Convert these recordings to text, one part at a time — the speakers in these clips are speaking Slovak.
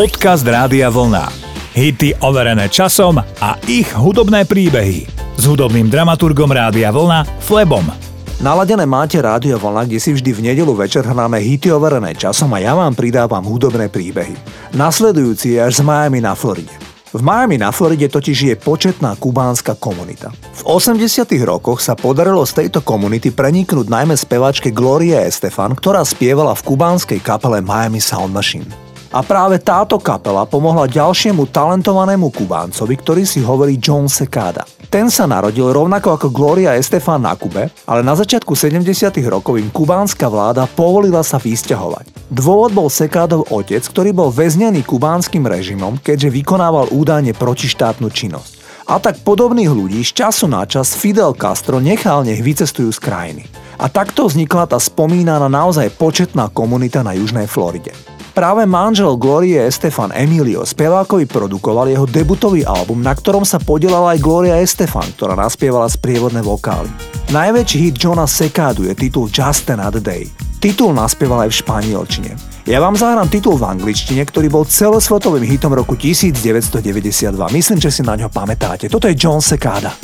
Podcast Rádia Vlna. Hity overené časom a ich hudobné príbehy. S hudobným dramaturgom Rádia Vlna, Flebom. Naladené máte Rádio Vlna, kde si vždy v nedelu večer hráme hity overené časom a ja vám pridávam hudobné príbehy. Nasledujúci je až z Miami na Floride. V Miami na Floride totiž je početná kubánska komunita. V 80 rokoch sa podarilo z tejto komunity preniknúť najmä spevačke Gloria Estefan, ktorá spievala v kubánskej kapele Miami Sound Machine. A práve táto kapela pomohla ďalšiemu talentovanému Kubáncovi, ktorý si hovorí John Secada. Ten sa narodil rovnako ako Gloria Estefan na Kube, ale na začiatku 70. rokov im kubánska vláda povolila sa vysťahovať. Dôvod bol Sekádov otec, ktorý bol väznený kubánskym režimom, keďže vykonával údajne protištátnu činnosť. A tak podobných ľudí z času na čas Fidel Castro nechal nech vycestujú z krajiny. A takto vznikla tá spomínaná naozaj početná komunita na južnej Floride. Práve manžel Glorie Estefan Emilio spevákovi produkoval jeho debutový album, na ktorom sa podielala aj Gloria Estefan, ktorá naspievala sprievodné vokály. Najväčší hit Johna Sekádu je titul Just Another Day. Titul naspieval aj v španielčine. Ja vám zahrám titul v angličtine, ktorý bol celosvetovým hitom roku 1992. Myslím, že si na ňo pamätáte. Toto je John Secada.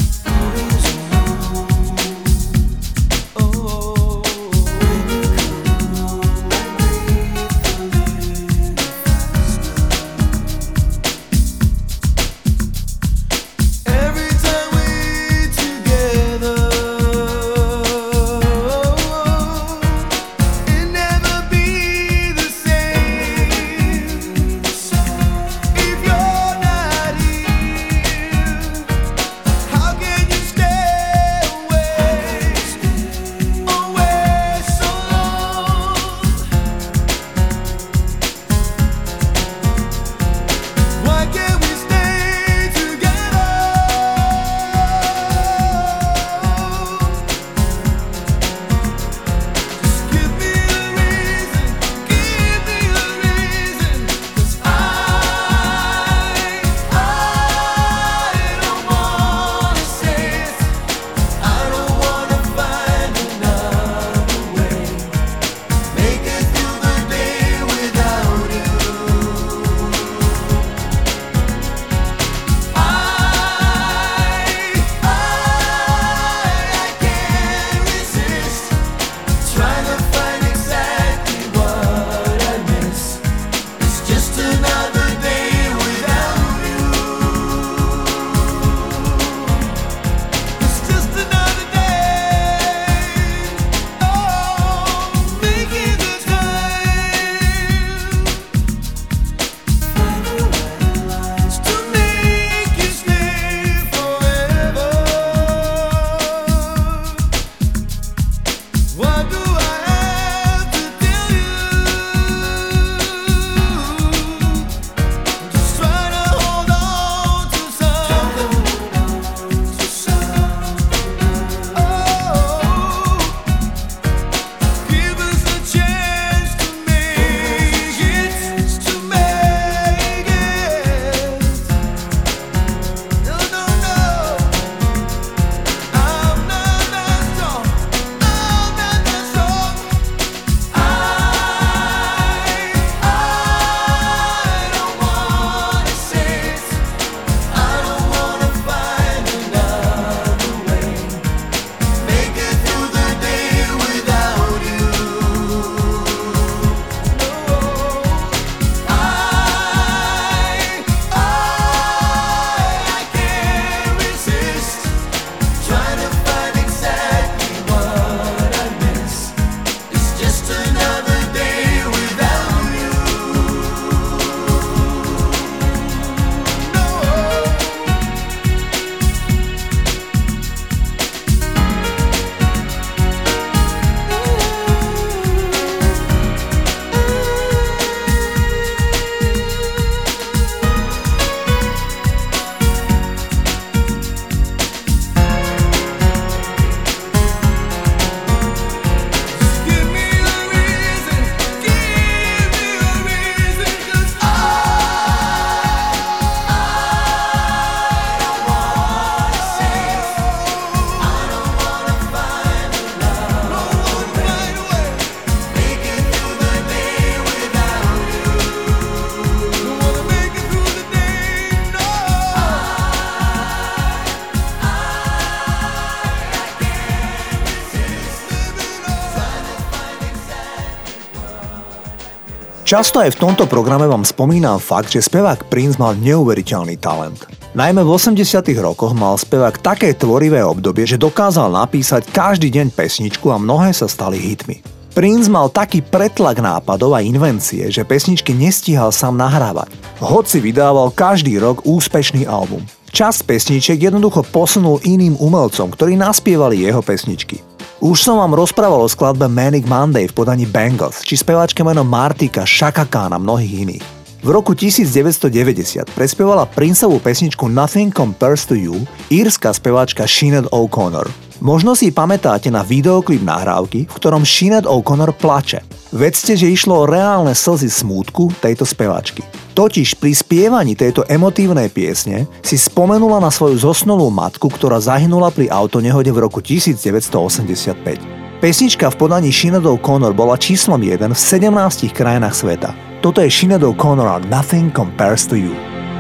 Často aj v tomto programe vám spomínam fakt, že spevák Prince mal neuveriteľný talent. Najmä v 80 rokoch mal spevák také tvorivé obdobie, že dokázal napísať každý deň pesničku a mnohé sa stali hitmi. Prince mal taký pretlak nápadov a invencie, že pesničky nestíhal sám nahrávať. Hoci vydával každý rok úspešný album. Časť pesničiek jednoducho posunul iným umelcom, ktorí naspievali jeho pesničky. Už som vám rozprával o skladbe Manic Monday v podaní Bengals, či speváčke meno Martika, Shaka a mnohých iných. V roku 1990 prespievala Princeovú pesničku Nothing Compares to You írska speváčka Sinead O'Connor. Možno si pamätáte na videoklip nahrávky, v ktorom Sinead O'Connor plače. Vedzte, že išlo o reálne slzy smútku tejto speváčky. Totiž pri spievaní tejto emotívnej piesne si spomenula na svoju zosnulú matku, ktorá zahynula pri autonehode v roku 1985. Pesnička v podaní Sinead O'Connor bola číslom 1 v 17 krajinách sveta. Toto je Sinead O'Connor a Nothing Compares to You.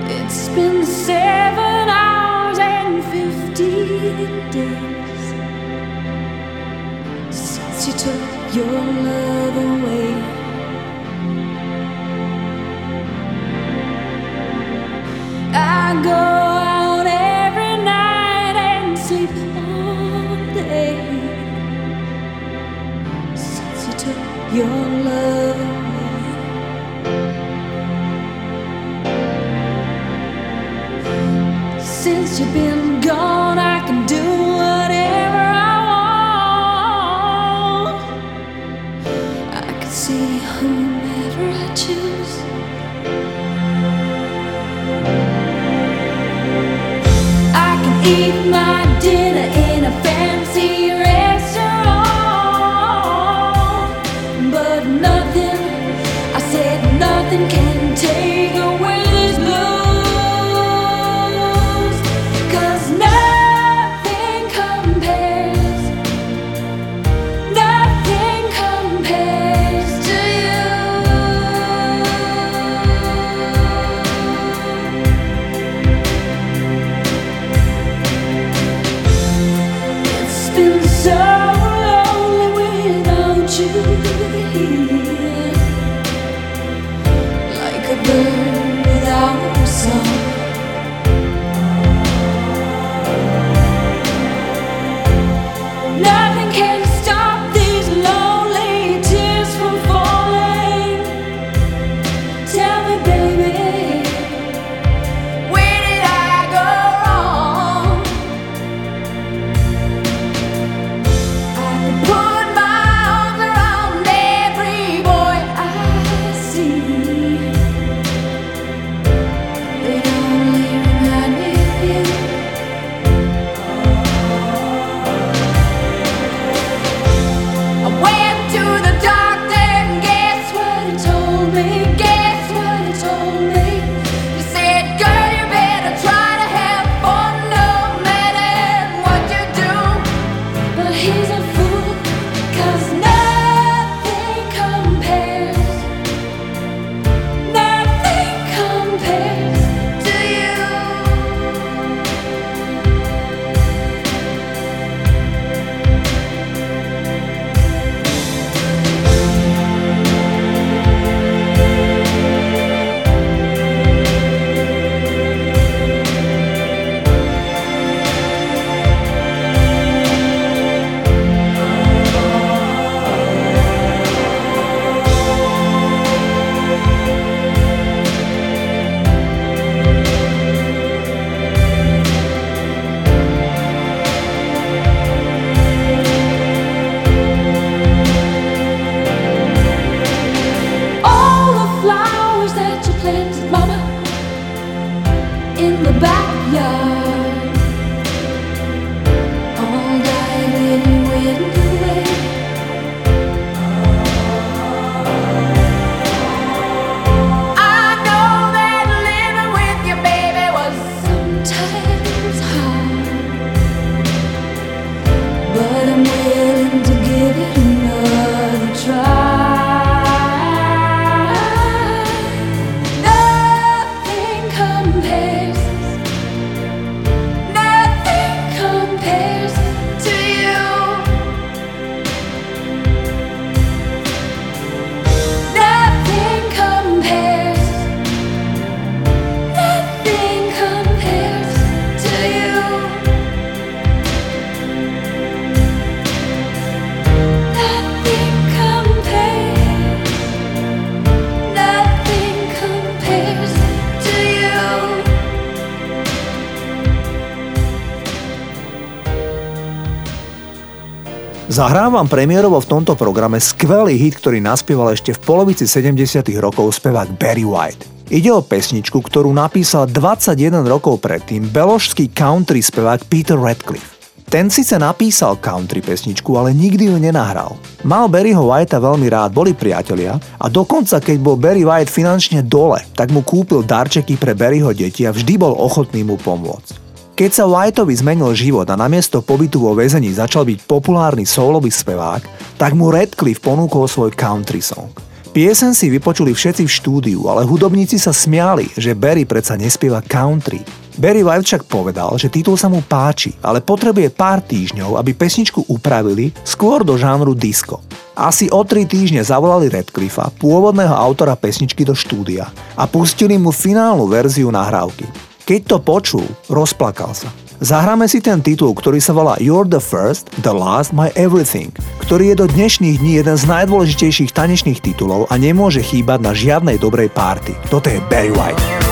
It's been seven hours and days Since you took your love away I go out every night and sleep all day Since you took your love Since you've been gone, I can do whatever I want. I can see whomever I choose. I can eat in the backyard. Zahrávam premiérovo v tomto programe skvelý hit, ktorý naspieval ešte v polovici 70 rokov spevák Barry White. Ide o pesničku, ktorú napísal 21 rokov predtým beložský country spevák Peter Radcliffe. Ten síce napísal country pesničku, ale nikdy ju nenahral. Mal Barryho Whitea veľmi rád, boli priatelia a dokonca keď bol Barry White finančne dole, tak mu kúpil darčeky pre Barryho deti a vždy bol ochotný mu pomôcť. Keď sa Whiteovi zmenil život a namiesto pobytu vo väzení začal byť populárny soulový spevák, tak mu Radcliffe ponúkol svoj country song. Piesen si vypočuli všetci v štúdiu, ale hudobníci sa smiali, že Barry predsa nespieva country. Barry White však povedal, že titul sa mu páči, ale potrebuje pár týždňov, aby pesničku upravili skôr do žánru disco. Asi o tri týždne zavolali Radcliffa, pôvodného autora pesničky do štúdia a pustili mu finálnu verziu nahrávky. Keď to počul, rozplakal sa. Zahráme si ten titul, ktorý sa volá You're the First, The Last, My Everything, ktorý je do dnešných dní jeden z najdôležitejších tanečných titulov a nemôže chýbať na žiadnej dobrej párty. Toto je Barry White.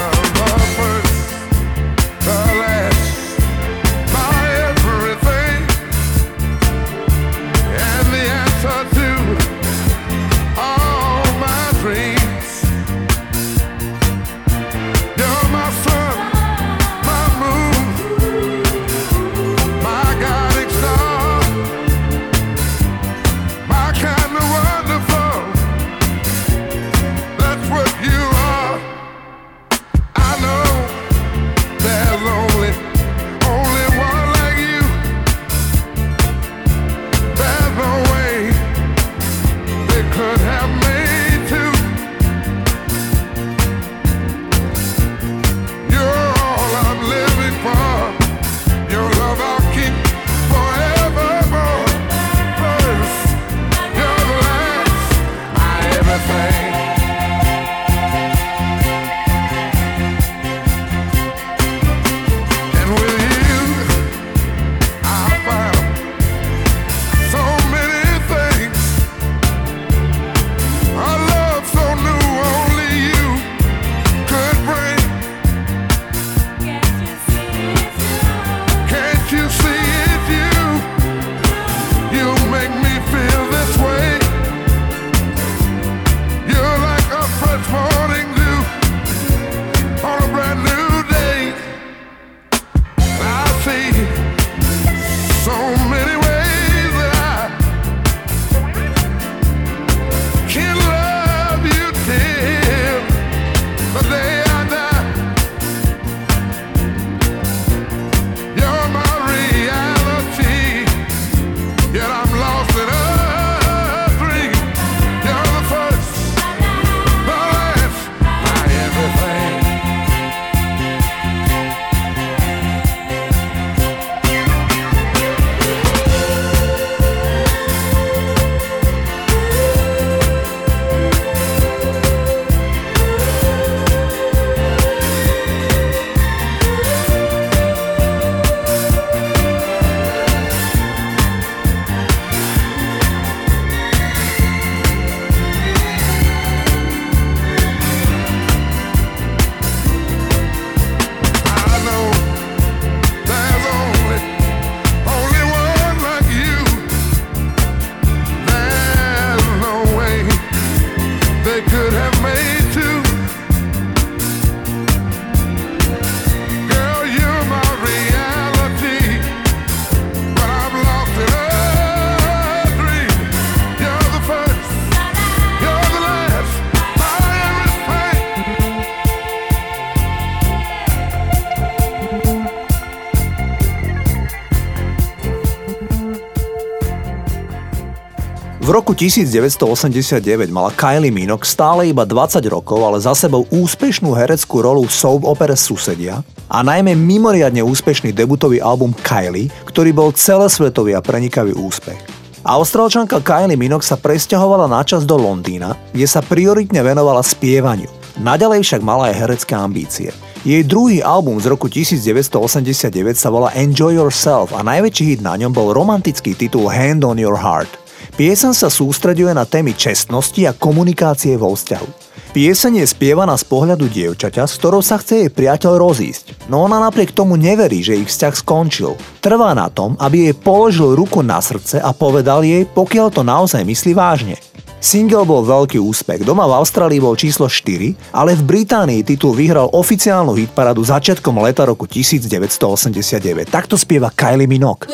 Roku 1989 mala Kylie Minogue stále iba 20 rokov, ale za sebou úspešnú hereckú rolu v soap opere Susedia a najmä mimoriadne úspešný debutový album Kylie, ktorý bol celosvetový a prenikavý úspech. Austrálčanka Kylie Minogue sa presťahovala načas do Londýna, kde sa prioritne venovala spievaniu. Naďalej však mala aj herecké ambície. Jej druhý album z roku 1989 sa volá Enjoy Yourself a najväčší hit na ňom bol romantický titul Hand on Your Heart. Piesen sa sústreďuje na témy čestnosti a komunikácie vo vzťahu. Pieseň je spievaná z pohľadu dievčaťa, s ktorou sa chce jej priateľ rozísť, no ona napriek tomu neverí, že ich vzťah skončil. Trvá na tom, aby jej položil ruku na srdce a povedal jej, pokiaľ to naozaj myslí vážne. Single bol veľký úspech, doma v Austrálii bol číslo 4, ale v Británii titul vyhral oficiálnu hitparadu začiatkom leta roku 1989. Takto spieva Kylie Minogue.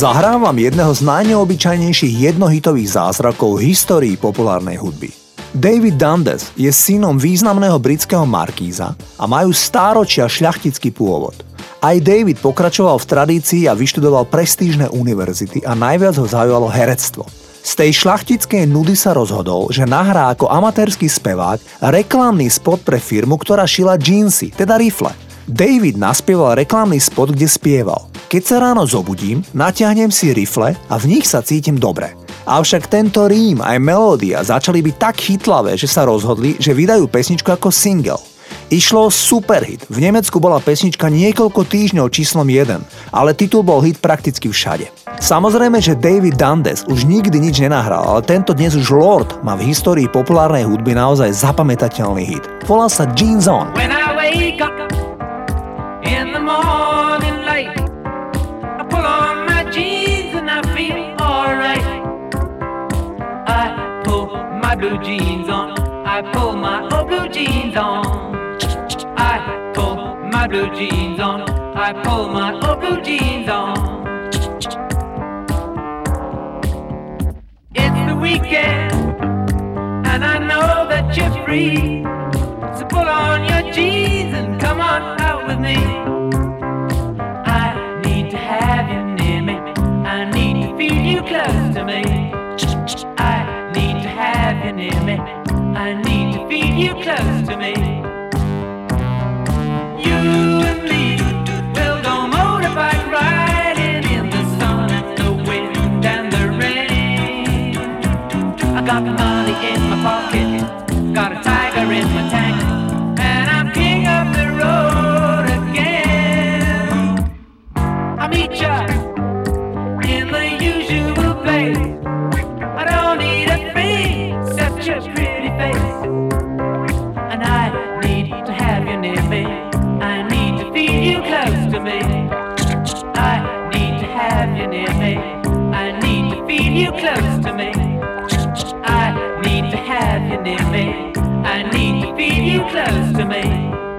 Zahrávam jedného z najneobyčajnejších jednohitových zázrakov v histórii populárnej hudby. David Dundes je synom významného britského markíza a majú stáročia šľachtický pôvod. Aj David pokračoval v tradícii a vyštudoval prestížne univerzity a najviac ho zaujalo herectvo. Z tej šlachtickej nudy sa rozhodol, že nahrá ako amatérsky spevák reklamný spot pre firmu, ktorá šila džínsy, teda rifle. David naspieval reklamný spot, kde spieval keď sa ráno zobudím, natiahnem si rifle a v nich sa cítim dobre. Avšak tento rím aj melódia začali byť tak chytlavé, že sa rozhodli, že vydajú pesničku ako single. Išlo superhit. V Nemecku bola pesnička niekoľko týždňov číslom 1, ale titul bol hit prakticky všade. Samozrejme, že David Dundes už nikdy nič nenahral, ale tento dnes už Lord má v histórii populárnej hudby naozaj zapamätateľný hit. Volá sa Jeans On. Blue jeans on. I pull my old blue jeans on. I pull my blue jeans on. I pull my old blue jeans on. It's the weekend, and I know that you're free. So pull on your jeans and come on out with me. I need to have you near me. I need to feel you close to me near me. I need to feel you close to me. You and me will motorbike riding in the sun the wind and the rain. I got money in my pocket, got a tiger in my tank, and I'm king of the road again. I meet ya. You close to me. I need to have you near me. I need to feel you close to me.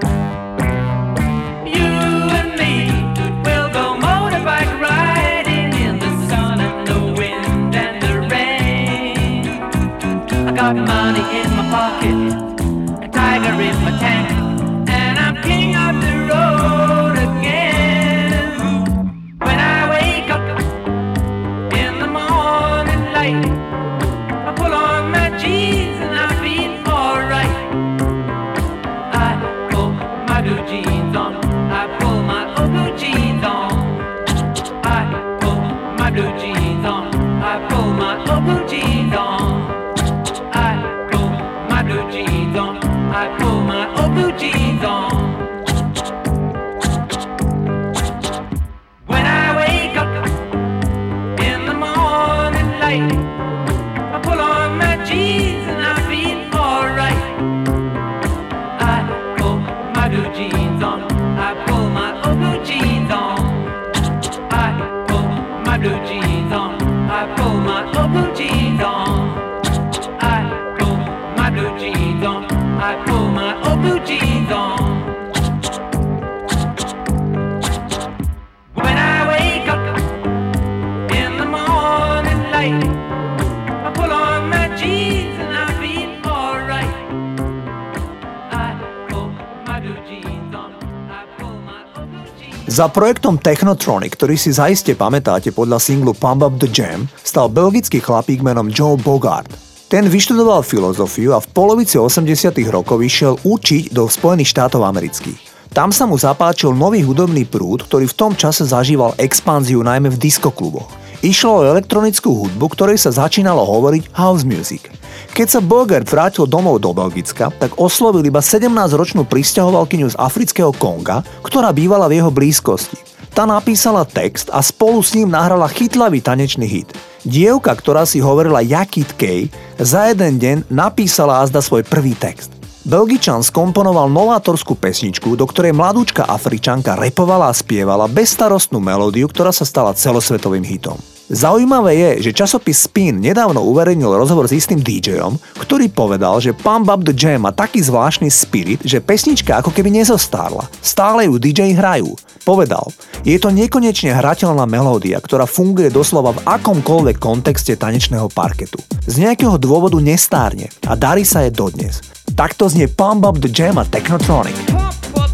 Jeans on, I pull my old blue jeans on. When I wake up in the morning light, I pull on my jeans and I feel alright. I pull my blue jeans on, Za projektom Technotronic, ktorý si zaiste pamätáte podľa singlu Pump Up the Jam, stal belgický chlapík menom Joe Bogart. Ten vyštudoval filozofiu a v polovici 80 rokov išiel učiť do Spojených štátov amerických. Tam sa mu zapáčil nový hudobný prúd, ktorý v tom čase zažíval expanziu najmä v diskokluboch. Išlo o elektronickú hudbu, ktorej sa začínalo hovoriť house music. Keď sa Bogart vrátil domov do Belgicka, tak oslovil iba 17-ročnú pristahovalkyňu z afrického Konga, ktorá bývala v jeho blízkosti. Tá napísala text a spolu s ním nahrala chytlavý tanečný hit. Dievka, ktorá si hovorila Jakit Kay, za jeden deň napísala azda svoj prvý text. Belgičan skomponoval novátorskú pesničku, do ktorej mladúčka Afričanka repovala a spievala bezstarostnú melódiu, ktorá sa stala celosvetovým hitom. Zaujímavé je, že časopis Spin nedávno uverejnil rozhovor s istým DJom, ktorý povedal, že Pump Up the Jam má taký zvláštny spirit, že pesnička ako keby nezostárla. Stále ju DJ hrajú. Povedal, je to nekonečne hrateľná melódia, ktorá funguje doslova v akomkoľvek kontexte tanečného parketu. Z nejakého dôvodu nestárne a darí sa je dodnes. Takto znie Pump Up the Jam a Technotronic. Pump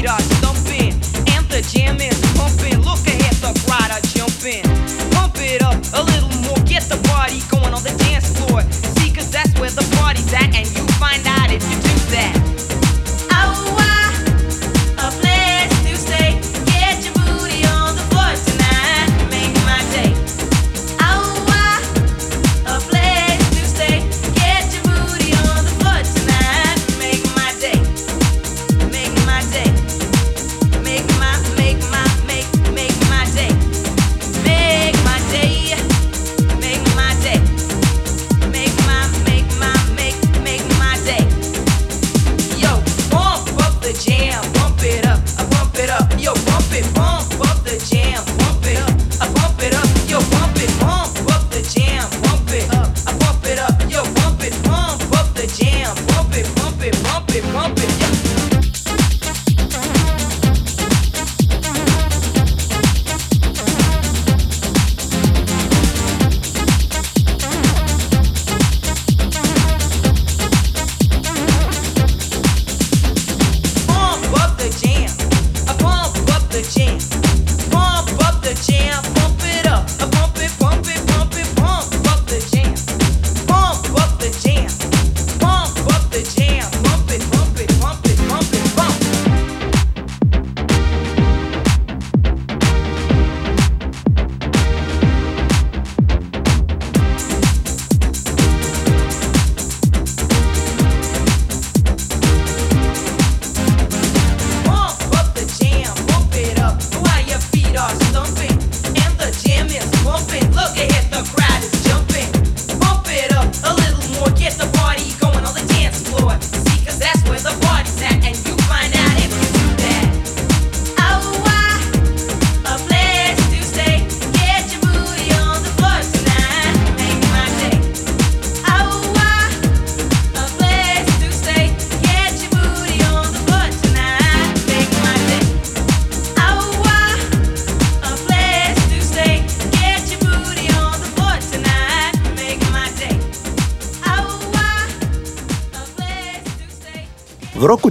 feet are thumping, and the jam is pumping. Look ahead, the crowd are jumping. Pump it up a little more, get the party going on the dance floor. See, cause that's where the party's at, and you find out if you do that.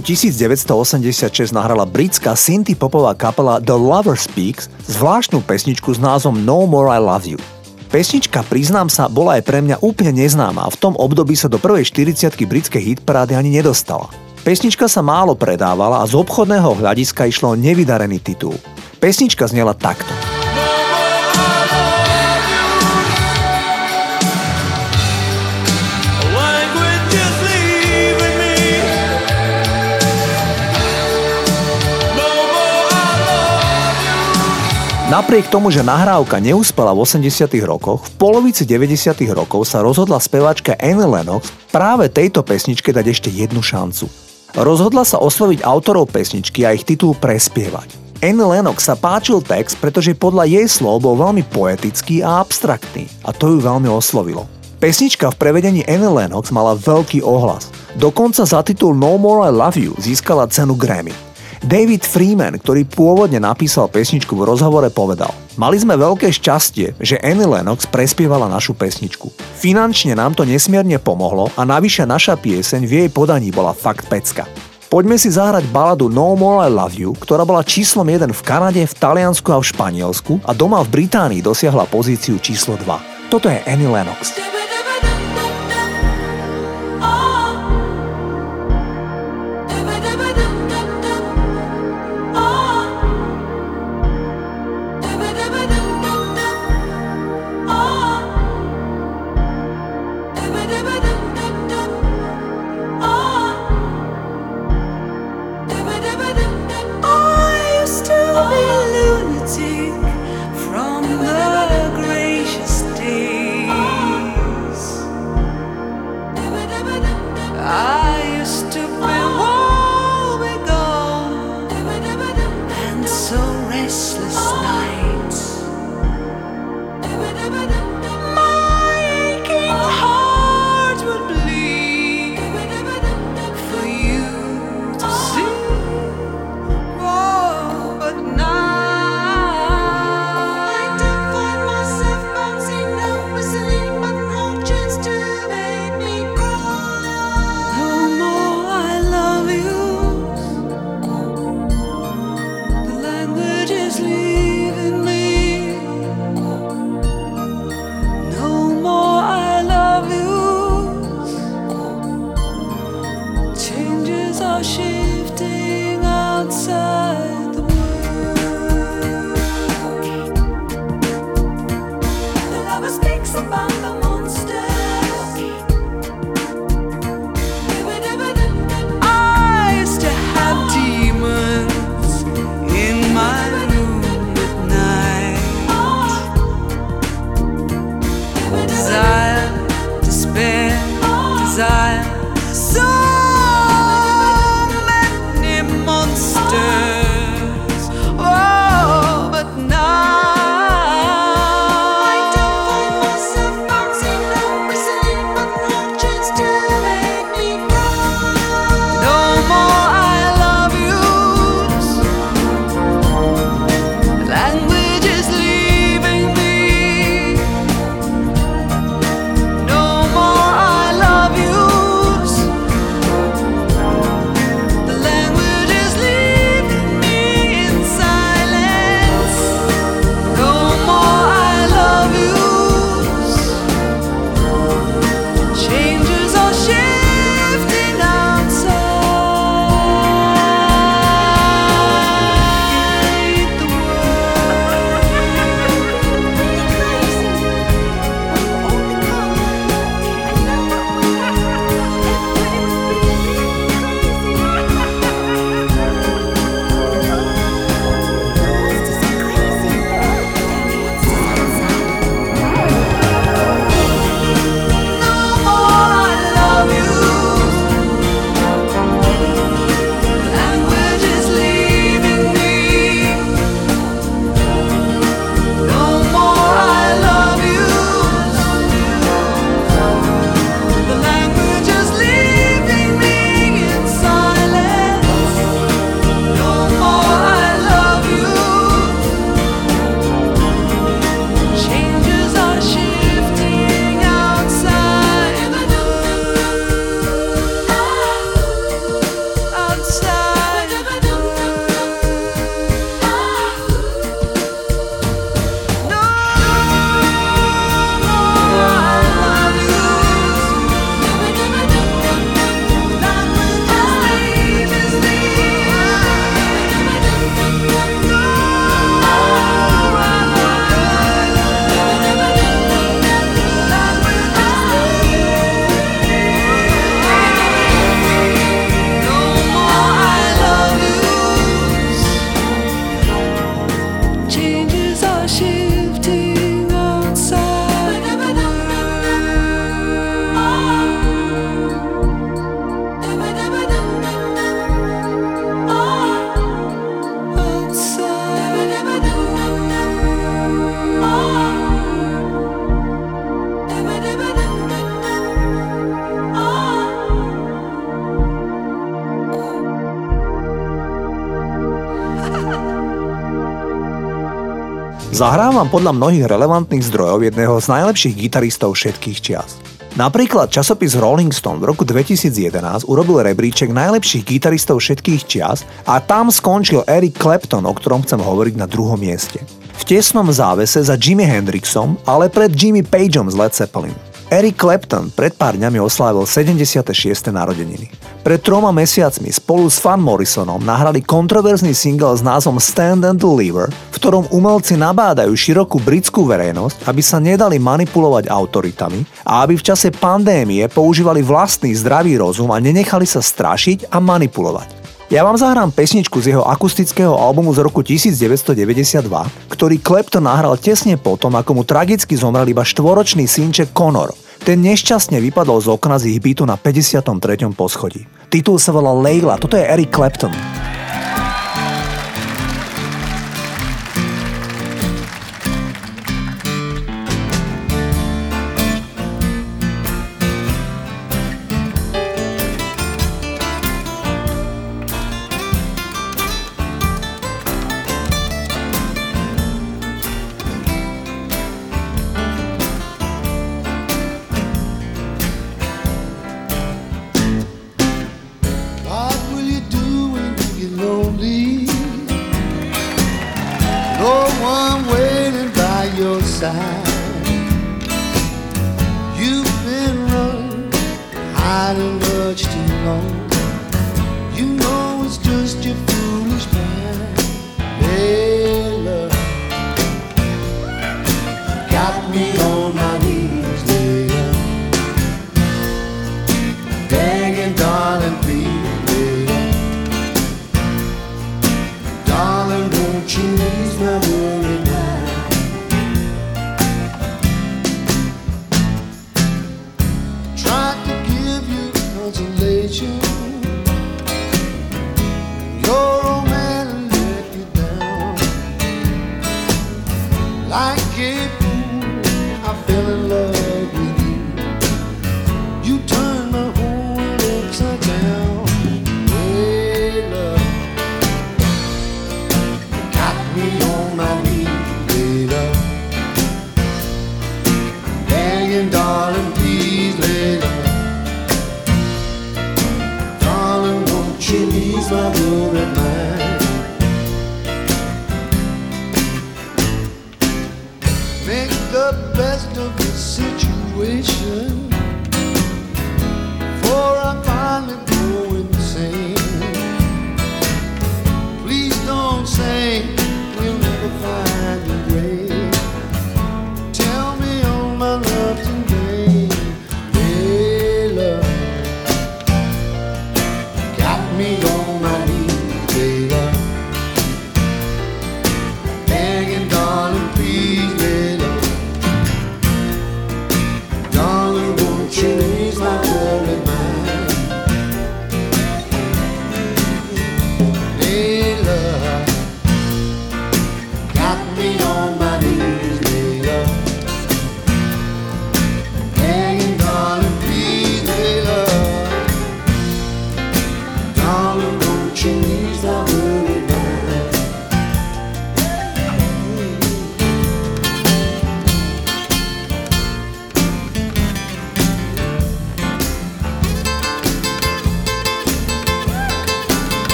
Roku 1986 nahrala britská synthie popová kapela The Lover Speaks zvláštnu pesničku s názvom No More I Love You. Pesnička, priznám sa, bola aj pre mňa úplne neznáma a v tom období sa do prvej 40 britskej hitparády ani nedostala. Pesnička sa málo predávala a z obchodného hľadiska išlo nevydarený titul. Pesnička znela takto. Napriek tomu, že nahrávka neúspela v 80 rokoch, v polovici 90 rokov sa rozhodla speváčka Annie Lennox práve tejto pesničke dať ešte jednu šancu. Rozhodla sa osloviť autorov pesničky a ich titul prespievať. Annie Lennox sa páčil text, pretože podľa jej slov bol veľmi poetický a abstraktný a to ju veľmi oslovilo. Pesnička v prevedení Annie Lennox mala veľký ohlas. Dokonca za titul No More I Love You získala cenu Grammy. David Freeman, ktorý pôvodne napísal pesničku v rozhovore povedal Mali sme veľké šťastie, že Annie Lennox prespievala našu pesničku. Finančne nám to nesmierne pomohlo a navyše naša pieseň v jej podaní bola fakt pecka. Poďme si zahrať baladu No More I Love You, ktorá bola číslom 1 v Kanade, v Taliansku a v Španielsku a doma v Británii dosiahla pozíciu číslo 2. Toto je Annie Lennox. Zahrávam podľa mnohých relevantných zdrojov jedného z najlepších gitaristov všetkých čias. Napríklad časopis Rolling Stone v roku 2011 urobil rebríček najlepších gitaristov všetkých čias a tam skončil Eric Clapton, o ktorom chcem hovoriť na druhom mieste. V tesnom závese za Jimi Hendrixom, ale pred Jimmy Pageom z Led Zeppelin. Eric Clapton pred pár dňami oslávil 76. narodeniny. Pred troma mesiacmi spolu s Van Morrisonom nahrali kontroverzný single s názvom Stand and Deliver, v ktorom umelci nabádajú širokú britskú verejnosť, aby sa nedali manipulovať autoritami a aby v čase pandémie používali vlastný zdravý rozum a nenechali sa strašiť a manipulovať. Ja vám zahrám pesničku z jeho akustického albumu z roku 1992, ktorý Clapton nahral tesne potom, ako mu tragicky zomrel iba štvoročný synček Conor. Ten nešťastne vypadol z okna z ich bytu na 53. poschodí. Titul sa volá Leila, toto je Eric Clapton. You ease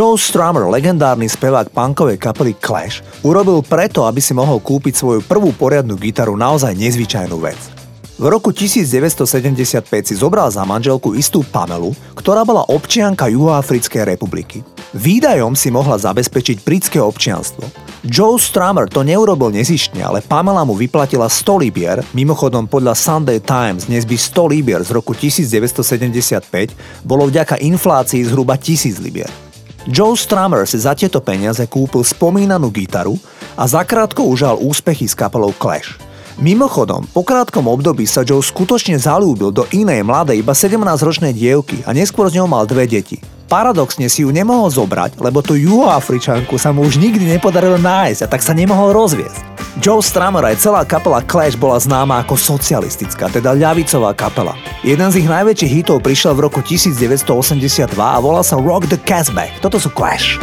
Joe Strummer, legendárny spevák punkovej kapely Clash, urobil preto, aby si mohol kúpiť svoju prvú poriadnu gitaru naozaj nezvyčajnú vec. V roku 1975 si zobral za manželku istú Pamelu, ktorá bola občianka Juhoafrickej republiky. Výdajom si mohla zabezpečiť britské občianstvo. Joe Strummer to neurobil nezištne, ale Pamela mu vyplatila 100 libier, mimochodom podľa Sunday Times dnes by 100 libier z roku 1975 bolo vďaka inflácii zhruba 1000 libier. Joe Strummer si za tieto peniaze kúpil spomínanú gitaru a zakrátko užal úspechy s kapelou Clash. Mimochodom, po krátkom období sa Joe skutočne zalúbil do inej mladej iba 17-ročnej dievky a neskôr z ňou mal dve deti. Paradoxne si ju nemohol zobrať, lebo tú juhoafričanku sa mu už nikdy nepodarilo nájsť a tak sa nemohol rozviesť. Joe Strummer aj celá kapela Clash bola známa ako socialistická, teda ľavicová kapela. Jeden z ich najväčších hitov prišiel v roku 1982 a volal sa Rock the Casbah. Toto sú Clash.